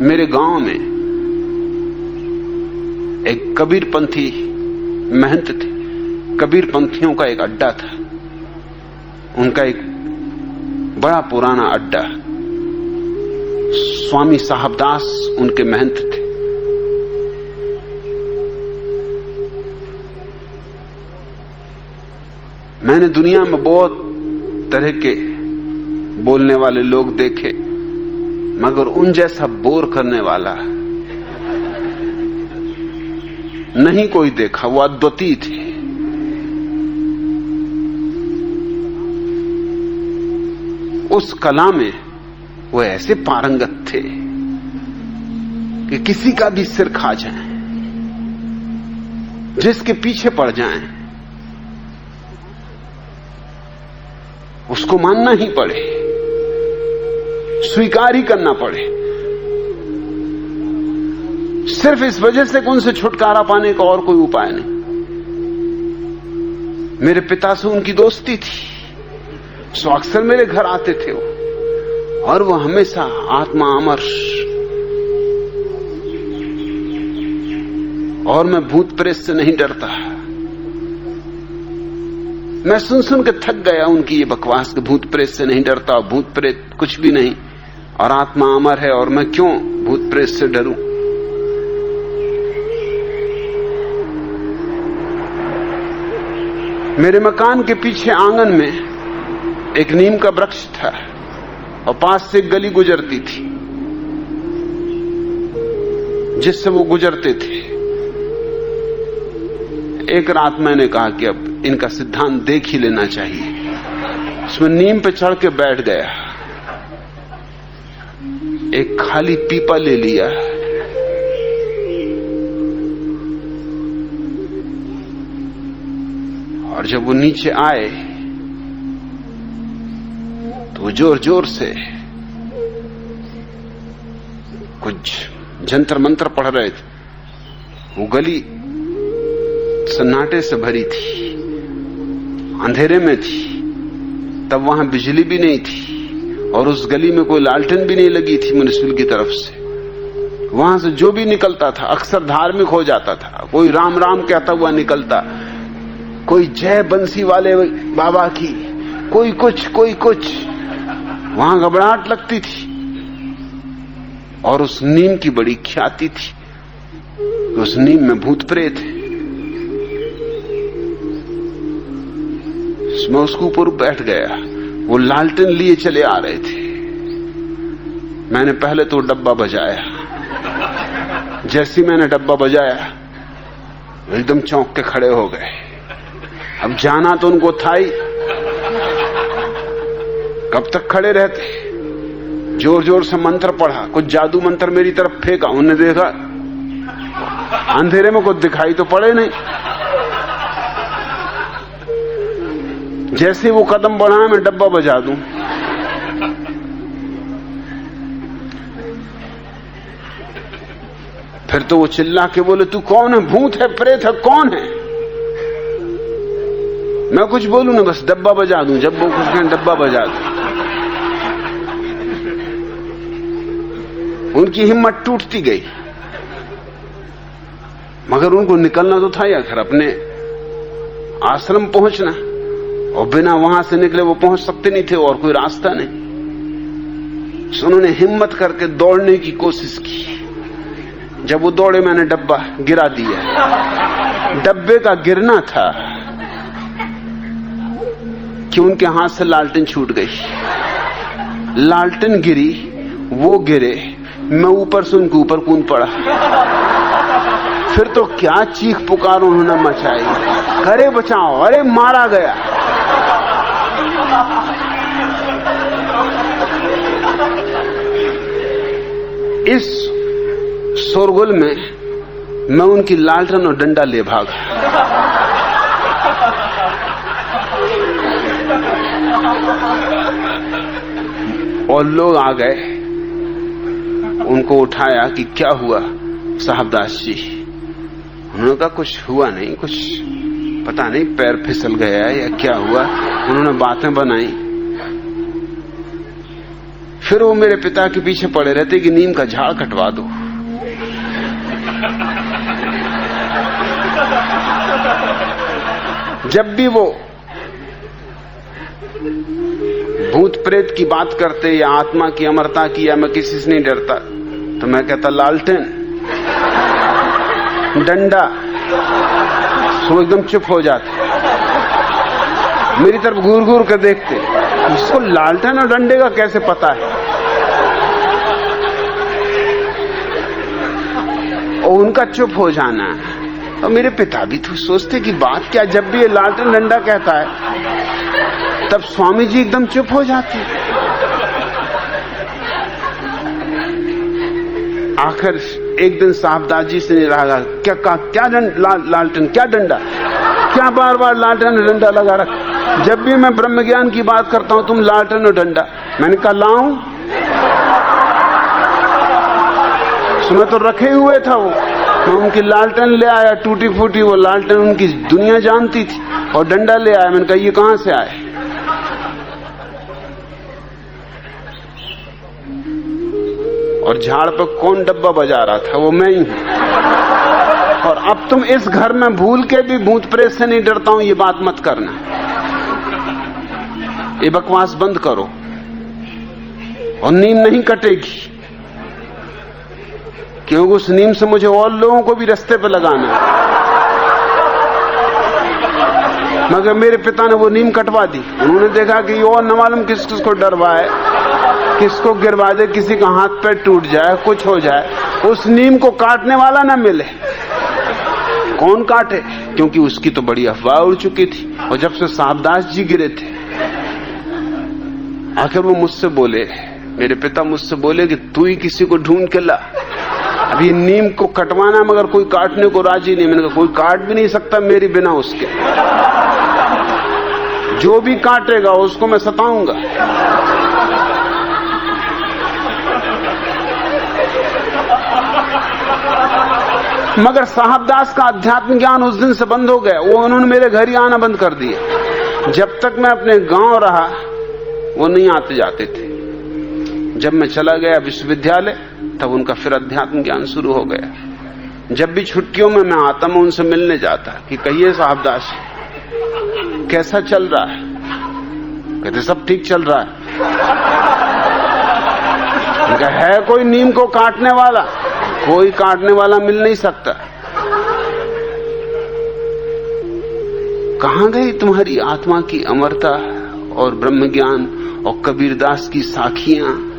मेरे गाँव में एक कबीर पंथी महंत थे। कबीर पंथियों का एक अड्डा था। उनका एक बड़ा पुराना अड्डा। स्वामी साहबदास उनके महंत थे। मैंने दुनिया में बहुत तरह के बोलने वाले लोग देखे। मगर उन जैसा बोर करने वाला नहीं कोई देखा, वो अद्वितीय थे। उस कला में वो ऐसे पारंगत थे कि किसी का भी सिर खा जाए, जिसके पीछे पड़ जाए, उसको मानना ही पड़े। स्वीकार ही करना पड़े। सिर्फ़ इस वजह से उनसे छुटकारा पाने का और कोई उपाय नहीं। मेरे पिता से उनकी दोस्ती थी। सो अक्सर मेरे घर आते थे वो। और वो हमेशा आत्मा अमर और मैं भूत प्रेत से नहीं डरता। मैं सुन सुन के थक गया उनकी ये बकवास के भूत प्रेत से नहीं डरता भूत प्रेत कुछ भी नहीं। और आत्मा अमर है और मैं क्यों भूत प्रेत से डरूं? मेरे मकान के पीछे आँगन में एक नीम का वृक्ष था और पास से गली गुजरती थी, जिससे वो गुजरते थे। एक रात मैंने कहा कि अब इनका सिद्धांत देख ही लेना चाहिए। उसमें नीम पे चढ़ के बैठ गया। एक खाली पीपा ले लिया और जब वो नीचे आए तो ज़ोर ज़ोर से कुछ जंतर मंत्र पढ़ रहे थे। वो गली सन्नाटे से भरी थी, अंधेरे में थी, तब वहाँ बिजली भी नहीं थी। और उस गली में कोई लालटेन भी नहीं लगी थी म्यूनिसिपल की तरफ़ से। वहाँ से जो भी निकलता था, अक्सर धार्मिक हो जाता था। कोई राम राम कहता हुआ निकलता। कोई जय बंसी वाले बाबा की, कोई कुछ कोई कुछ। वहाँ घबराहट लगती थी। और उस नीम की बड़ी ख्याति थी। उस नीम में भूत प्रेत है। मैं उसके ऊपर बैठ गया। वो लालटेन लिए चले आ रहे थे। मैंने पहले तो डब्बा बजाया। जैसी मैंने डब्बा बजाया एकदम चौंक के खड़े हो गए। अब जाना तो उनको था ही। कब तक खड़े रहते? ज़ोर ज़ोर से मंत्र पढ़ा, कुछ जादू मंत्र मेरी तरफ़ फेंका उन्हें देखा, अंधेरे में कुछ दिखाई तो पड़े नहीं। जैसे वो कदम बढ़ाए, मैं डब्बा बजा दूँ। फिर तो वो चिल्ला के बोले, तू कौन है? भूत है, प्रेत है, कौन है? मैं कुछ बोलू ना, बस डब्बा बजा दूँ, जब वो कुछ कहें डब्बा बजा दूँ। उनकी हिम्मत टूटती गई। मगर उनको निकलना तो था या घर अपने आश्रम पहुँचना। और बिना वहाँ से निकले वो पहुँच सकते नहीं थे और कोई रास्ता नहीं। So उन्होंने हिम्मत करके दौड़ने की कोशिश की। जब वो दौड़े मैंने डब्बा गिरा दिया। डब्बे का गिरना था कि उनके हाथ से लालटेन छूट गई। लालटेन गिरी, वो गिरे, मैं ऊपर से उनके ऊपर कूद पड़ा। फिर तो क्या चीख पुकार उन्होंने मचाई। अरे बचाओ, अरे मारा गया। इस शोरगुल में मैं उनकी लालटन और डंडा ले भागा। और लोग आ गए। उनको उठाया कि क्या हुआ, साहबदास जी? उन्होंने कहा, कुछ हुआ नहीं, कुछ पता नहीं, पैर फिसल गया या क्या हुआ? उन्होंने बातें बनाई। फिर वो मेरे पिता के पीछे पड़े रहते कि नीम का झाड़ कटवा दो। जब भी वो भूत प्रेत की बात करते या आत्मा की अमरता की या मैं किसी से नहीं डरता तो मैं कहता, लालटेन, डंडा, वो एकदम चुप हो जाते। मेरी तरफ़ घूर घूर कर देखते, इसको लालटेन और डंडे का कैसे पता है? और उनका चुप हो जाना और मेरे पिता भी तो सोचते कि बात क्या जब भी ये लालटन डंडा कहता है तब स्वामी जी एकदम चुप हो जाते आखिर एक दिन साहबदास जी से रहा क्या कहा क्या लाल, लालटेन क्या डंडा? क्या बार बार लालटेन डंडा लगा रख? जब भी मैं ब्रह्म ज्ञान की बात करता हूँ तुम लालटन और डंडा। मैंने कहा लाऊं? मैं तो रखे हुए था वो। मैं उनकी लालटेन ले आया टूटी फूटी वो लालटेन उनकी दुनिया जानती थी और डंडा ले आया। मैंने कहा, ये कहाँ से आए? और झाड़ पर कौन डब्बा बजा रहा था? वो मैं ही हूँ। और अब तुम इस घर में भूल के भी भूत प्रेत से नहीं डरता हूँ, ये बात मत करना। ये बकवास बंद करो। और नींद नहीं कटेगी। क्योंकि उस नीम से मुझे और लोगों को भी रस्ते पर लगाना मगर मेरे पिता ने वो नीम कटवा दी। उन्होंने देखा कि और न मालूम किस किस को डरवाए किसको गिरवा दे, किसी का हाथ पैर टूट जाए, कुछ हो जाए। उस नीम को काटने वाला ना मिले। कौन काटे? क्योंकि उसकी तो बड़ी अफवाह उड़ चुकी थी और जब से साहबदास जी गिरे थे, आखिर वो मुझसे बोले, मेरे पिता मुझसे बोले कि तू ही किसी को ढूंढ के ला। अभी नीम को कटवाना मगर कोई काटने को राज़ी नहीं। मैंने कहा, कोई काट भी नहीं सकता मेरी बिना उसके। जो भी काटेगा, उसको मैं सताऊँगा। मगर साहबदास का अध्यात्म ज्ञान उस दिन से बंद हो गया। वो उन्होंने मेरे घर ही आना बंद कर दिया। जब तक मैं अपने गाँव रहा, वो नहीं आते जाते थे। जब मैं चला गया विश्वविद्यालय तब उनका फिर अध्यात्म ज्ञान शुरू हो गया। जब भी छुट्टियों में मैं आता, मैं उनसे मिलने जाता कि कहिए साहबदास, कैसा चल रहा है? कहते, सब ठीक चल रहा है। है कोई नीम को काटने वाला? कोई काटने वाला मिल नहीं सकता। कहाँ गई तुम्हारी आत्मा की अमरता और ब्रह्म ज्ञान और कबीरदास की साखियाँ?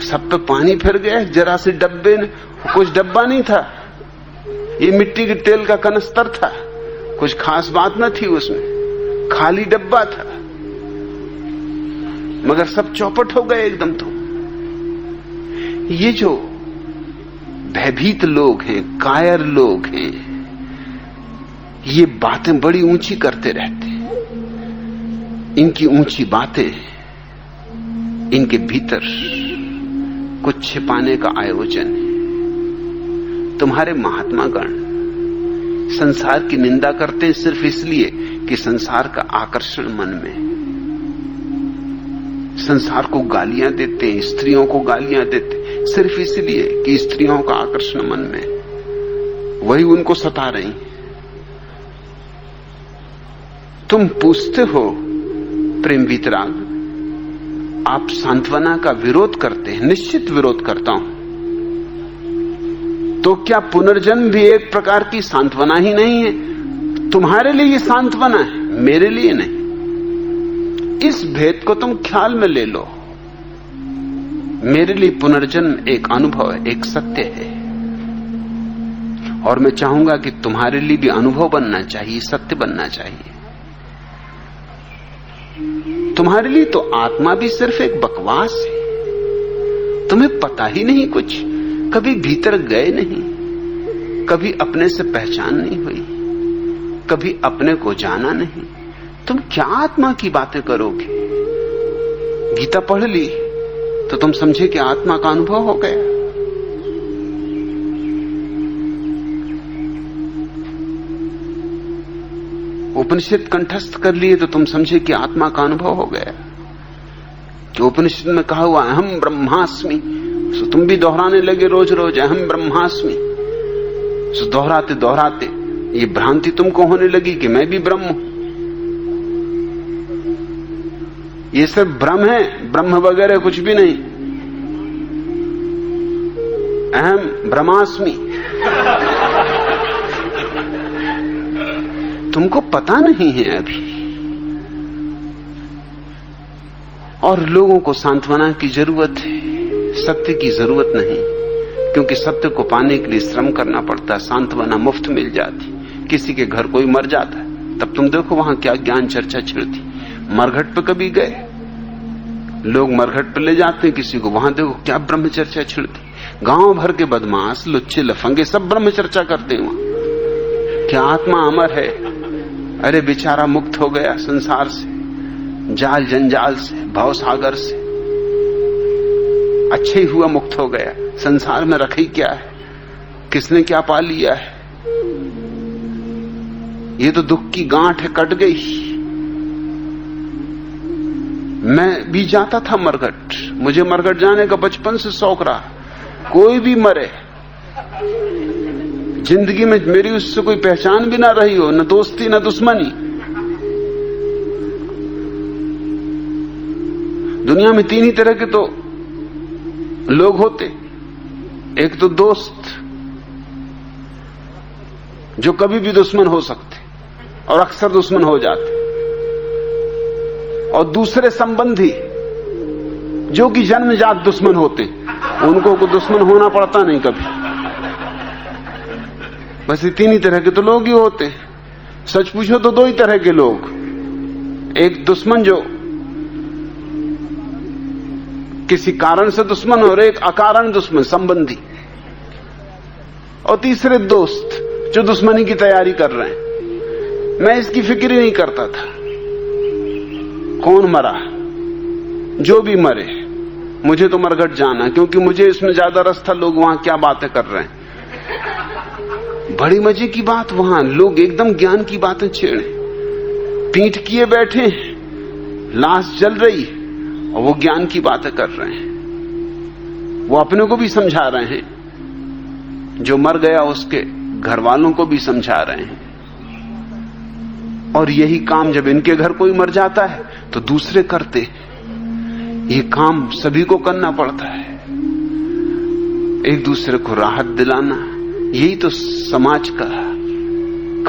सब पे पानी फिर गया, जरा से डब्बे ने, कुछ डब्बा नहीं था। ये मिट्टी के तेल का कनस्तर था। कुछ खास बात न थी उसमें। खाली डब्बा था। मगर सब चौपट हो गए एकदम तो। ये जो भयभीत लोग हैं, कायर लोग हैं, ये बातें बड़ी ऊँची करते रहते इनकी ऊँची बातें इनके भीतर कुछ छिपाने का आयोजन। है तुम्हारे महात्मा गण संसार की निंदा करते हैं सिर्फ़ इसलिए कि संसार का आकर्षण मन में। संसार को गालियाँ देते हैं, स्त्रियों को गालियाँ देते सिर्फ़ इसलिए कि स्त्रियों का आकर्षण मन में। वही उनको सता रही तुम पूछते हो, प्रेम वितराग आप सांत्वना का विरोध करते हैं, निश्चित विरोध करता हूँ। तो क्या पुनर्जन्म भी एक प्रकार की सांत्वना ही नहीं है? तुम्हारे लिए ये सांत्वना है, मेरे लिए नहीं। इस भेद को तुम ख्याल में ले लो। मेरे लिए पुनर्जन्म एक अनुभव है, एक सत्य है। और मैं चाहूँगा कि तुम्हारे लिए भी अनुभव बनना चाहिए, सत्य बनना चाहिए। तुम्हारे लिए तो आत्मा भी सिर्फ़ एक बकवास है। तुम्हें पता ही नहीं कुछ। कभी भीतर गए नहीं। कभी अपने से पहचान नहीं हुई। कभी अपने को जाना नहीं। तुम क्या आत्मा की बातें करोगे? गीता पढ़ ली तो तुम समझे कि आत्मा का अनुभव हो गया। उपनिषद कंठस्थ कर लिए तो तुम समझे कि आत्मा का अनुभव हो गया। कि उपनिषद में कहा हुआ अहम ब्रह्मास्मि। सो तुम भी दोहराने लगे रोज रोज अहम ब्रह्मास्मि। सो दोहराते दोहराते, ये भ्रांति तुमको होने लगी कि मैं भी ब्रह्म हूँ। ये सब भ्रम है, ब्रह्म वगैरह कुछ भी नहीं। अहम ब्रह्मास्मि। तुमको पता नहीं है अभी। और लोगों को सांत्वना की ज़रूरत है, सत्य की ज़रूरत नहीं, क्योंकि सत्य को पाने के लिए श्रम करना पड़ता है सांत्वना मुफ़्त मिल जाती। किसी के घर कोई मर जाता है तब तुम देखो वहाँ क्या ज्ञान चर्चा छिड़ती। मरघट पे कभी गए, लोग मरघट पे ले जाते हैं किसी को, वहाँ देखो क्या ब्रह्म चर्चा छिड़ती। गाँव भर के बदमाश, लुच्चे, लफंगे सब ब्रह्म चर्चा करते हैं वहाँ। क्या आत्मा अमर है? अरे बेचारा मुक्त हो गया संसार से, जाल जंजाल से, भाव सागर से। अच्छे हुआ मुक्त हो गया। संसार में रखी क्या है? किसने क्या पा लिया है? ये तो दुख की गांठ है, कट गई। मैं भी जाता था मरगट मुझे मरगट जाने का बचपन से शौक रहा। कोई भी मरे ज़िंदगी में मेरी उससे कोई पहचान भी ना रही हो, न दोस्ती, न दुश्मनी। दुनिया में तीन ही तरह के तो लोग होते। एक तो दोस्त, जो कभी भी दुश्मन हो सकते और अक्सर दुश्मन हो जाते। और दूसरे संबंधी, जो कि जन्मजात दुश्मन होते, उनको को दुश्मन होना पड़ता नहीं कभी। बस ये तीन ही तरह के तो लोग ही होते सच पूछो तो दो ही तरह के लोग। एक दुश्मन जो किसी कारण से दुश्मन और एक अकारण दुश्मन, संबंधी। और तीसरे दोस्त जो दुश्मनी की तैयारी कर रहे हैं। मैं इसकी फ़िक्र ही नहीं करता था। कौन मरा? जो भी मरे, मुझे तो मरघट जाना, क्योंकि मुझे इसमें ज़्यादा रस था, लोग वहाँ क्या बातें कर रहे हैं। बड़ी मज़े की बात वहाँ। लोग एकदम ज्ञान की बातें छेड़े पीठ किए बैठे लाश जल रही और वो ज्ञान की बातें कर रहे हैं। वो अपने को भी समझा रहे हैं। जो मर गया उसके घर वालों को भी समझा रहे हैं। और यही काम जब इनके घर कोई मर जाता है तो दूसरे करते ये काम सभी को करना पड़ता है। एक दूसरे को राहत दिलाना यही तो समाज का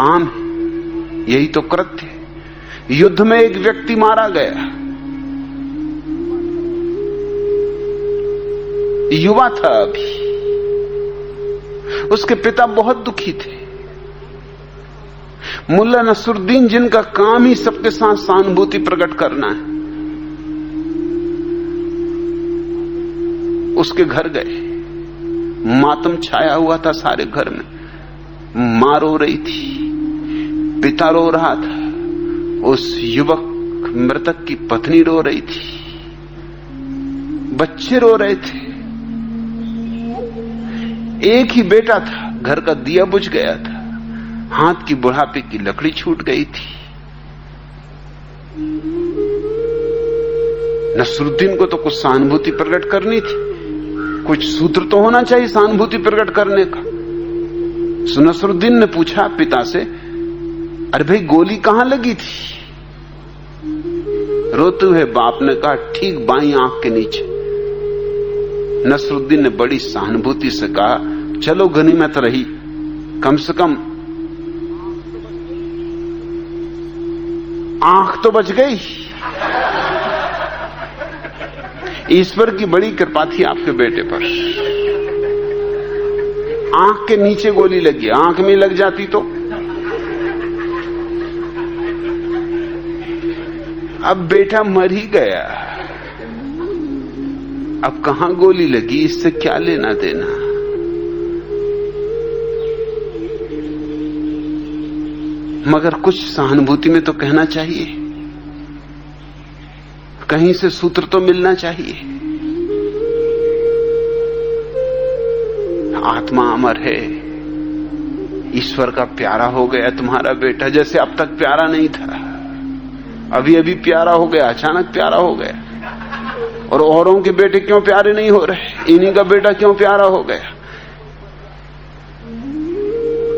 काम है, यही तो कृत्य है। युद्ध में एक व्यक्ति मारा गया। युवा था अभी। उसके पिता बहुत दुखी थे। मुल्ला नसरुद्दीन, जिनका काम ही सबके साथ सहानुभूति प्रकट करना है, उसके घर गए। मातम छाया हुआ था सारे घर में। माँ रो रही थी। पिता रो रहा था। उस युवक मृतक की पत्नी रो रही थी। बच्चे रो रहे थे। एक ही बेटा था। घर का दिया बुझ गया था। हाथ की बुढ़ापे की लकड़ी छूट गई थी। नसरुद्दीन को तो कुछ सहानुभूति प्रकट करनी थी। कुछ सूत्र तो होना चाहिए सहानुभूति प्रकट करने का। सो नसरुद्दीन ने पूछा पिता से, अरे भाई, गोली कहाँ लगी थी? रोते हुए बाप ने कहा, ठीक बाई आँख के नीचे। नसरुद्दीन ने बड़ी सहानुभूति से कहा, चलो गनीमत रही, कम से कम आँख तो बच गई। ईश्वर की बड़ी कृपा थी आपके बेटे पर। आँख के नीचे गोली लगी। आँख में लग जाती तो? अब बेटा मर ही गया। अब कहाँ गोली लगी? इससे क्या लेना देना? मगर कुछ सहानुभूति में तो कहना चाहिए। कहीं से सूत्र तो मिलना चाहिए। आत्मा अमर है। ईश्वर का प्यारा हो गया तुम्हारा बेटा, जैसे अब तक प्यारा नहीं था। अभी अभी प्यारा हो गया, अचानक प्यारा हो गया। और औरों के बेटे क्यों प्यारे नहीं हो रहे? इन्हीं का बेटा क्यों प्यारा हो गया?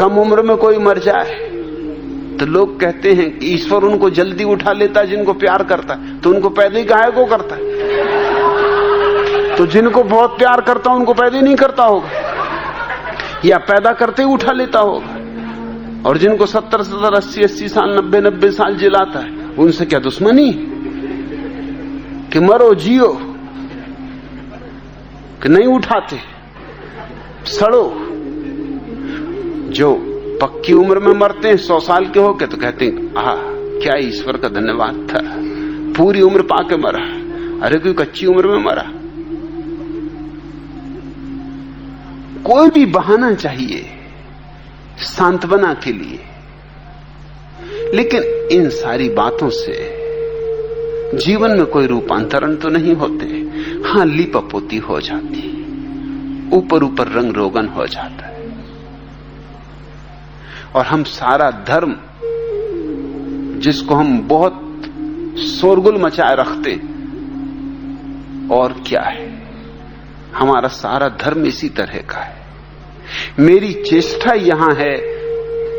कम उम्र में कोई मर जाए। तो लोग कहते हैं कि ईश्वर उनको जल्दी उठा लेता है जिनको प्यार करता है तो उनको पैदा ही गाय को करता है? तो जिनको बहुत प्यार करता उनको पैदा ही नहीं करता होगा। या पैदा करते ही उठा लेता होगा। और जिनको सत्तर सत्तर, अस्सी अस्सी साल, नब्बे नब्बे साल जिलाता है, उनसे क्या दुश्मनी? कि मरो, जियो। कि नहीं उठाते। सड़ो। जो पक्की उम्र में मरते हैं, सौ साल के होके तो कहते हैं आ क्या ईश्वर का धन्यवाद था। पूरी उम्र पाके मरा। अरे, कोई कच्ची उम्र में मरा। कोई भी बहाना चाहिए, सांत्वना के लिए। लेकिन इन सारी बातों से जीवन में कोई रूपांतरण तो नहीं होते। हाँ, लिपपोती हो जाती। ऊपर ऊपर रंग रोगन हो जाता। और हम सारा धर्म जिसको हम बहुत शोरगुल मचाए रखते और क्या है? हमारा सारा धर्म इसी तरह का है। मेरी चेष्टा यहाँ है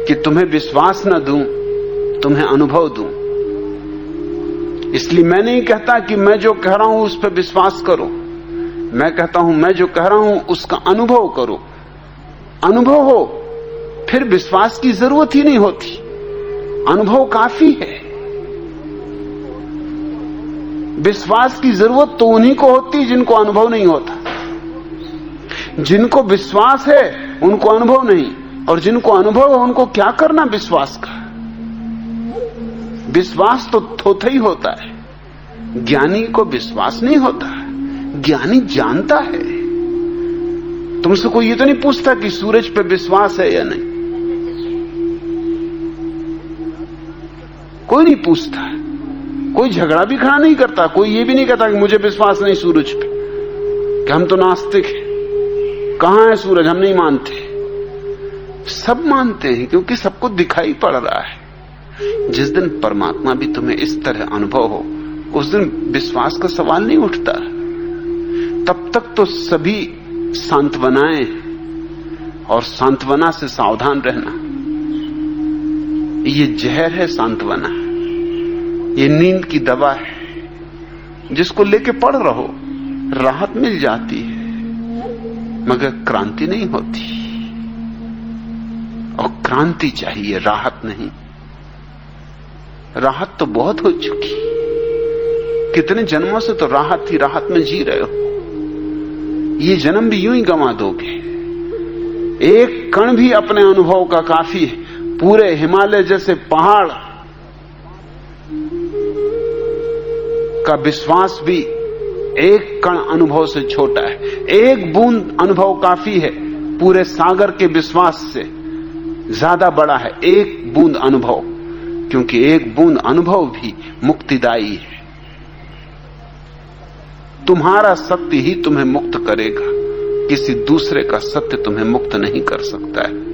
कि तुम्हें विश्वास न दूँ, तुम्हें अनुभव दूँ। इसलिए मैं नहीं कहता कि मैं जो कह रहा हूँ उस पर विश्वास करो। मैं कहता हूँ, मैं जो कह रहा हूँ उसका अनुभव करो। अनुभव हो फिर विश्वास की ज़रूरत ही नहीं होती। अनुभव काफ़ी है। विश्वास की ज़रूरत तो उन्हीं को होती जिनको अनुभव नहीं होता। जिनको विश्वास है, उनको अनुभव नहीं, और जिनको अनुभव है, उनको क्या करना विश्वास का? विश्वास तो थोथा ही होता है। ज्ञानी को विश्वास नहीं होता। ज्ञानी जानता है। तुमसे कोई ये तो नहीं पूछता कि सूरज पे विश्वास है या नहीं। कोई नहीं पूछता कोई झगड़ा भी खड़ा नहीं करता, कोई ये भी नहीं कहता कि मुझे विश्वास नहीं सूरज पे। कि हम तो नास्तिक हैं। कहाँ है सूरज? हम नहीं मानते। सब मानते हैं, क्योंकि सबको दिखाई पड़ रहा है। जिस दिन परमात्मा भी तुम्हें इस तरह अनुभव हो, उस दिन विश्वास का सवाल नहीं उठता। तब तक तो सभी सांत्वनाएँ और सांत्वना से सावधान रहना। ये जहर है सांत्वना। ये नींद की दवा है, जिसको लेके पढ़ रहो, राहत मिल जाती है, मगर क्रांति नहीं होती। और क्रांति चाहिए, राहत नहीं। राहत तो बहुत हो चुकी। कितने जन्मों से तो राहत ही राहत में जी रहे हो। ये जन्म भी यूँ ही गंवा दोगे। एक कण भी अपने अनुभव का काफ़ी है। पूरे हिमालय जैसे पहाड़ का विश्वास भी एक कण अनुभव से छोटा है। एक बूंद अनुभव काफ़ी है। पूरे सागर के विश्वास से ज़्यादा बड़ा है एक बूंद अनुभव, क्योंकि एक बूंद अनुभव भी मुक्तिदायी है। तुम्हारा सत्य ही तुम्हें मुक्त करेगा। किसी दूसरे का सत्य तुम्हें मुक्त नहीं कर सकता है।